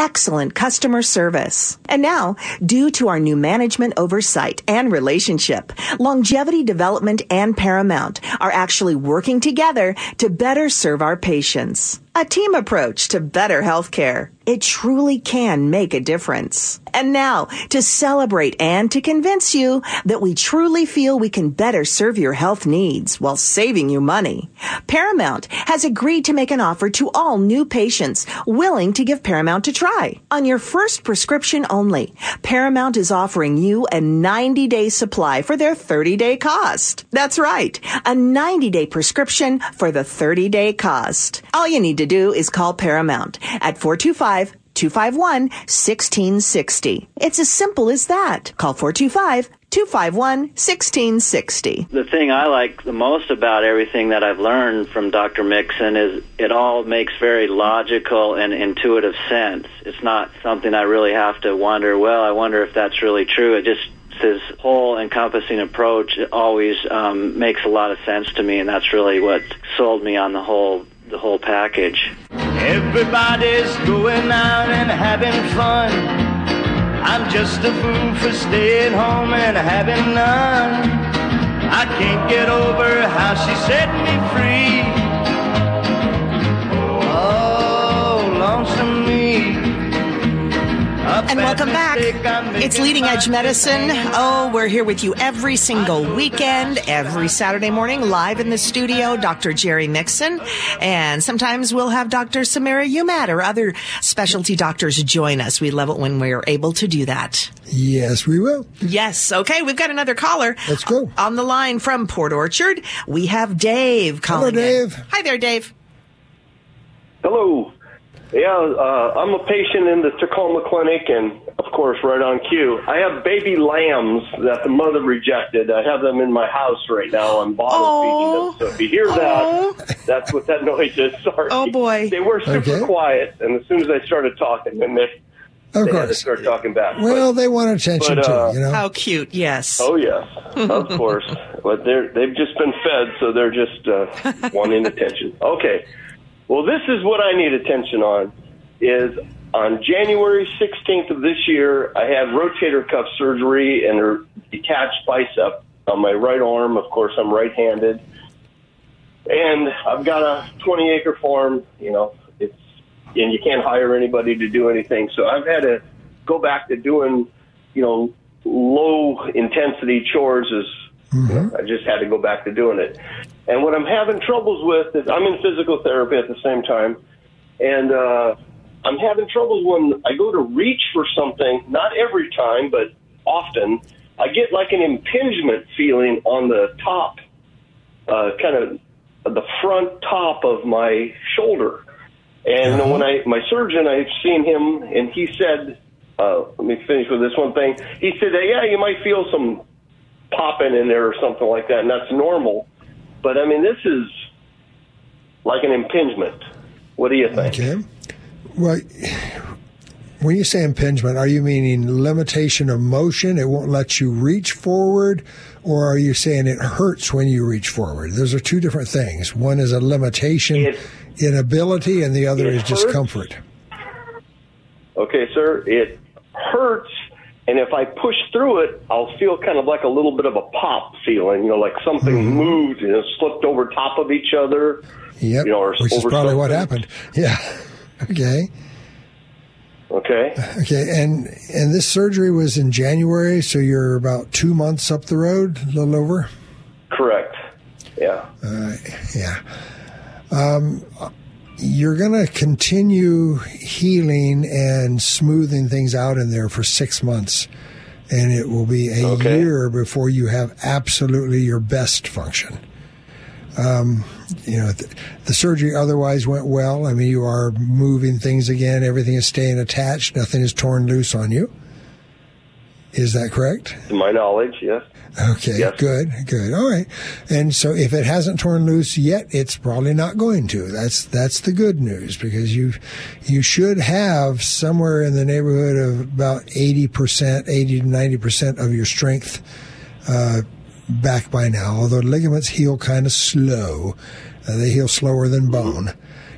excellent customer service. And now, due to our new management oversight and relationship, Longevity Development and Paramount are actually working together to better serve our patients. A team approach to better healthcare. It truly can make a difference. And now, to celebrate and to convince you that we truly feel we can better serve your health needs while saving you money, Paramount has agreed to make an offer to all new patients willing to give Paramount a try. On your first prescription only, Paramount is offering you a 90 day supply for their 30 day cost. That's right, a 90 day prescription for the 30 day cost. All you need to do is call Paramount at 425 251 1660. It's as simple as that. Call 425 251 1660. The thing I like the most about everything that I've learned from Dr. Mixon is it all makes very logical and intuitive sense. It's not something I really have to wonder, well, I wonder if that's really true. It just his whole encompassing approach always um, makes a lot of sense to me, and that's really what sold me on the whole the whole package. Everybody's going out and having fun. I'm just a fool for staying home and having none. I can't get over how she set me free. And welcome back. It's Leading Edge Medicine. Oh, we're here with you every single weekend, every Saturday morning, live in the studio. Dr. Jerry Mixon. And sometimes we'll have Dr. Samira Umat or other specialty doctors join us. We love it when we're able to do that. Yes, we will. Yes. Okay. We've got another caller. Let's go. On the line from Port Orchard, we have Dave calling. Hello, in. Dave. Hi there, Dave. Hello. Yeah, uh, I'm a patient in the Tacoma Clinic, and of course, right on cue. I have baby lambs that the mother rejected. I have them in my house right now. I'm bottle feeding them. So if you hear that, that's what that noise is. Sorry. Oh boy. They were super Okay. quiet, and as soon as I started talking, then they, Of they had to course. start talking back. Well, they want attention but, uh, too, you know. How cute. Yes. Oh yes, of course. But they're they've just been fed, so they're just uh, wanting attention. Okay. Well, this is what I need attention on. Is on January 16th of this year, I had rotator cuff surgery and a detached bicep on my right arm. Of course, I'm right-handed, and I've got a 20 acre farm. You know, it's and you can't hire anybody to do anything. So I've had to go back to doing, you know, low intensity chores. Is mm-hmm. I just had to go back to doing it. And what I'm having troubles with is I'm in physical therapy at the same time, and uh, I'm having troubles when I go to reach for something. Not every time, but often. I get like an impingement feeling on the top, uh, kind of the front top of my shoulder. And when I my surgeon, I've seen him, and he said, uh, "Let me finish with this one thing." He said, that, "Yeah, you might feel some popping in there or something like that, and that's normal." But I mean, this is like an impingement. What do you think? Okay. Well, when you say impingement, are you meaning limitation of motion? It won't let you reach forward, or are you saying it hurts when you reach forward? Those are two different things. One is a limitation in ability, and the other is hurts. discomfort. Okay, sir. It hurts, and if I push through it, I'll feel kind of like a little bit of a pop feeling. You know, like something Mm-hmm. moved and it slipped over top of each other. Yep. You know, or which is probably what happened. Yeah. Okay. Okay. Okay. And and this surgery was in January, so you're about two months up the road, a little over. Correct. Yeah. Uh, yeah. Um, you're going to continue healing and smoothing things out in there for six months. And it will be a year before you have absolutely your best function. Um, you know, the, the surgery otherwise went well. I mean, you are moving things again. Everything is staying attached. Nothing is torn loose on you. Is that correct? To my knowledge, yes. Okay, good, good. All right. And so if it hasn't torn loose yet, it's probably not going to. That's that's the good news because you you should have somewhere in the neighborhood of about 80%, 80 to 90% of your strength uh, back by now. Although ligaments heal kind of slow. Uh, they heal slower than bone.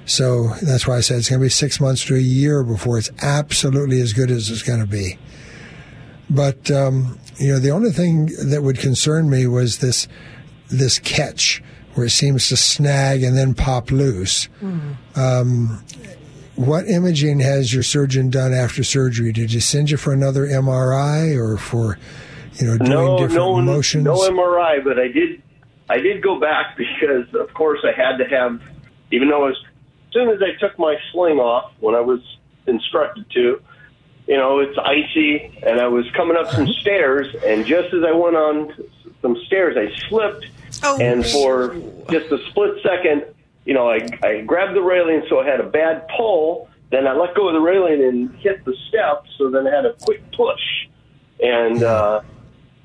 So that's why I said it's going to be 6 months to a year before it's absolutely as good as it's going to be. But um, you know, the only thing that would concern me was this this catch where it seems to snag and then pop loose. Um, what imaging has your surgeon done after surgery? Did he send you for another MRI or for you know doing no, different no, motions? no MRI, but I did. I did go back because, of course, I had to have. Even though as soon as I took my sling off when I was instructed to, you know, it's icy, and I was coming up some stairs, and just as I went on some stairs, I slipped, and for just a split second, you know, I, I grabbed the railing, so I had a bad pull. Then I let go of the railing and hit the steps, so then I had a quick push, and uh,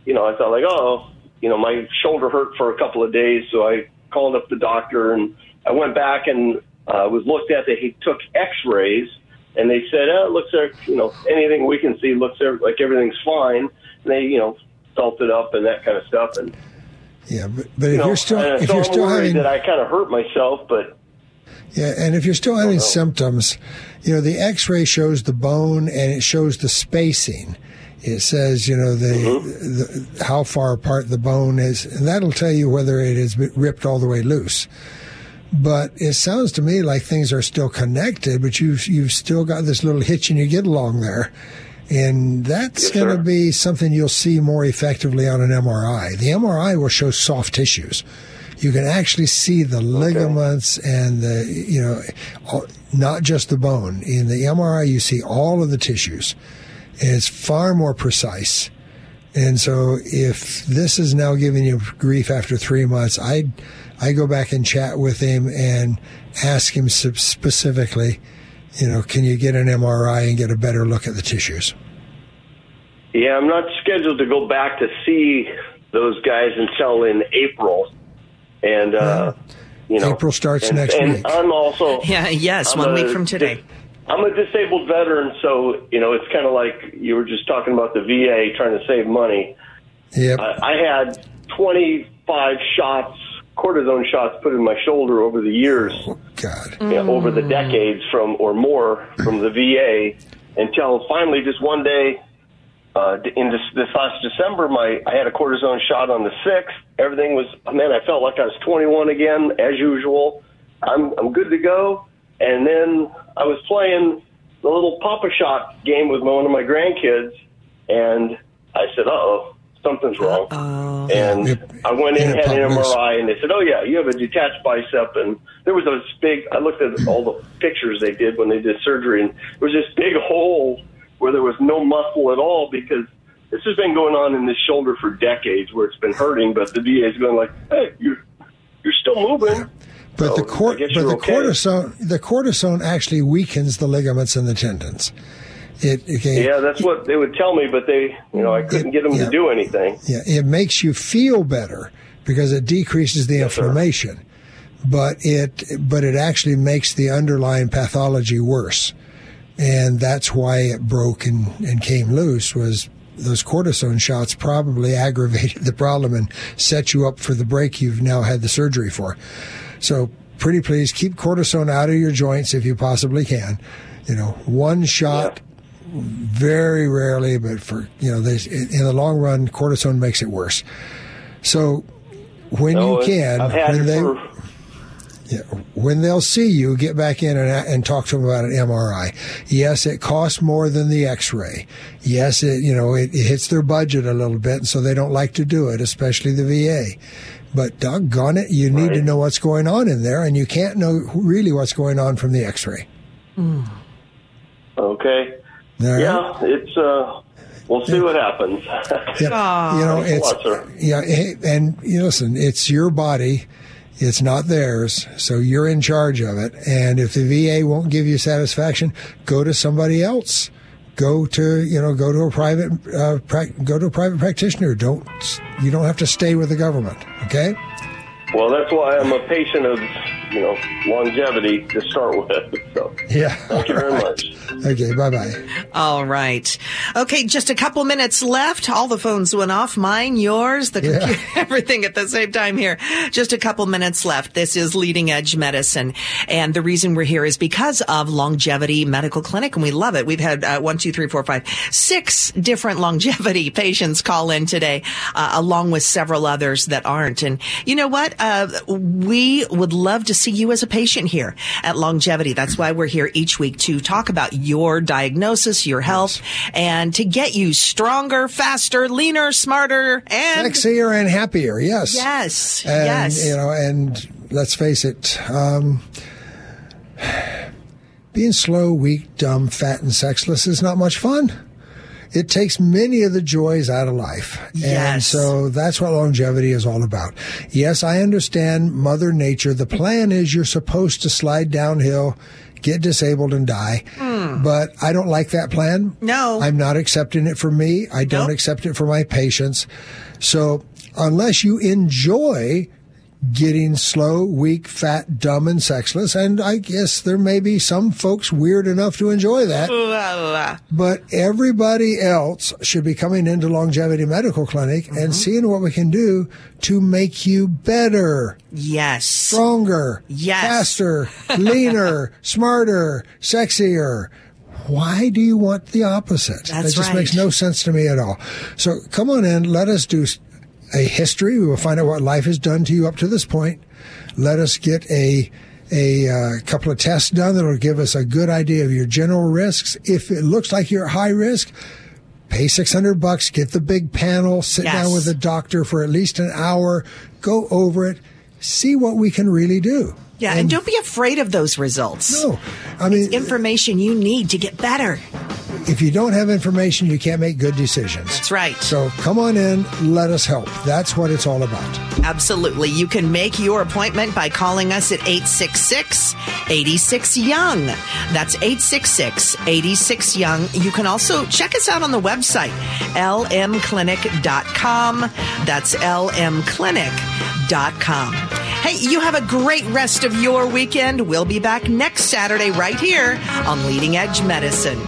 you know, I thought like, oh, you know, my shoulder hurt for a couple of days, so I called up the doctor, and I went back and uh, was looked at. They took X-rays, and they said, oh, it looks like you know anything we can see looks like everything's fine. And they, you know, felt it up and that kind of stuff, and Yeah, but, but you if know, you're still if so you're I'm still having that I kind of hurt myself, but Yeah, and if you're still having symptoms, you know, the x-ray shows the bone and it shows the spacing. It says, you know, the, mm-hmm. the how far apart the bone is, and that'll tell you whether it has been ripped all the way loose. But it sounds to me like things are still connected, but you've you've still got this little hitch in your get along there, And that's Yes, going to be something you'll see more effectively on an MRI. The MRI will show soft tissues. You can actually see the ligaments and the, you know, not just the bone. In the MRI, you see all of the tissues. And it's far more precise. And so if this is now giving you grief after three months, I I go back and chat with him and ask him specifically, you know, can you get an MRI and get a better look at the tissues? Yeah, I'm not scheduled to go back to see those guys until in April, and uh, you know, April starts and, next and week. I'm also Yeah, yes, I'm one a week from today. I'm a disabled veteran, so you know it's kind of like you were just talking about the VA trying to save money. Yep. I, I had 25 shots, cortisone shots, put in my shoulder over the years. God. you know, over the decades from or more from the VA until finally just one day uh, in this, this last December, my I had a cortisone shot on the sixth. Everything was man, I felt like I was 21 again as usual. I'm I'm good to go. And then I was playing the little Papa Shot game with one of my grandkids, and I said, "Uh oh, something's wrong." And I went in, and had an popped loose. MRI, and they said, "Oh yeah, you have a detached bicep." And there was this big. I looked at all the pictures they did when they did surgery, and there was this big hole where there was no muscle at all because this has been going on in this shoulder for decades, where it's been hurting. But the VA is going like, "Hey, you're you're still moving." But the cor- but the okay. cortisone the cortisone actually weakens the ligaments and the tendons. It Yeah, that's what they would tell me, but they, you know, I couldn't get them yeah. to do anything. Yeah, it makes you feel better because it decreases the inflammation, but it but it actually makes the underlying pathology worse, and that's why it broke and, and came loose. Was those cortisone shots probably aggravated the problem and set you up for the break you've now had the surgery for. So, pretty please keep cortisone out of your joints if you possibly can. You know, one shot very rarely, but for you know, there's, in the long run, cortisone makes it worse. So when No, you can, when they yeah, when they'll see you, get back in and, and talk to them about an MRI. Yes, it costs more than the X-ray. Yes, it you know it, it hits their budget a little bit, so they don't like to do it, especially the VA. But doggone it, you need to know what's going on in there, and you can't know really what's going on from the X-ray. Okay. All right? Yeah, it's uh, we'll see what happens. Yeah, you know, it's yeah, and you listen, it's your body, it's not theirs, so you're in charge of it. And if the VA won't give you satisfaction, go to somebody else. Go to you know, go to a private, uh, prac go to a private practitioner. Don't you don't have to stay with the government. Okay. Well, that's why I'm a patient of you know longevity to start with. So Yeah. thank you very much. Okay. Bye bye. All right. Okay, just a couple minutes left. All the phones went off. Mine, yours, the Yeah. computer, everything at the same time here. Just a couple minutes left. This is Leading Edge Medicine. And the reason we're here is because of Longevity Medical Clinic, and we love it. We've had uh, one, two, three, four, five, six different longevity patients call in today, uh, along with several others that aren't. And you know what? Uh, we would love to see you as a patient here at Longevity. That's why we're here each week to talk about your diagnosis, your health, and to get you stronger, faster, leaner, smarter, and Sexier and happier. Yes. yes, And, yes. You know, and let's face it, um, being slow, weak, dumb, fat, and sexless is not much fun. It takes many of the joys out of life. And so that's what longevity is all about. Yes, I understand Mother Nature. The plan is you're supposed to slide downhill, get disabled, and die. Mm. But I don't like that plan. No. I'm not accepting it for me. I don't accept it for my patients. So unless you enjoy getting slow, weak, fat, dumb, and sexless, and I guess there may be some folks weird enough to enjoy that. Well, But everybody else should be coming into Longevity Medical Clinic Mm-hmm. and seeing what we can do to make you better, yes. stronger, Yes. faster, leaner, smarter, sexier. Why do you want the opposite? That's that just right. makes no sense to me at all. So come on in. Let us do a history. We will find out what life has done to you up to this point. Let us get a a uh, couple of tests done that'll give us a good idea of your general risks. If it looks like you're at high risk, pay 600 bucks, get the big panel, sit Yes. down with a doctor for at least an hour, go over it, see what we can really do. Yeah, and, don't be afraid of those results. No, I mean, it's information you need to get better. if you don't have information, you can't make good decisions. That's right. So come on in, let us help. That's what it's all about. Absolutely. You can make your appointment by calling us at 866 86 Young. That's 866 86 Young. You can also check us out on the website, lmclinic.com. That's lmclinic.com. Hey, you have a great rest of your weekend. We'll be back next Saturday right here on Leading Edge Medicine.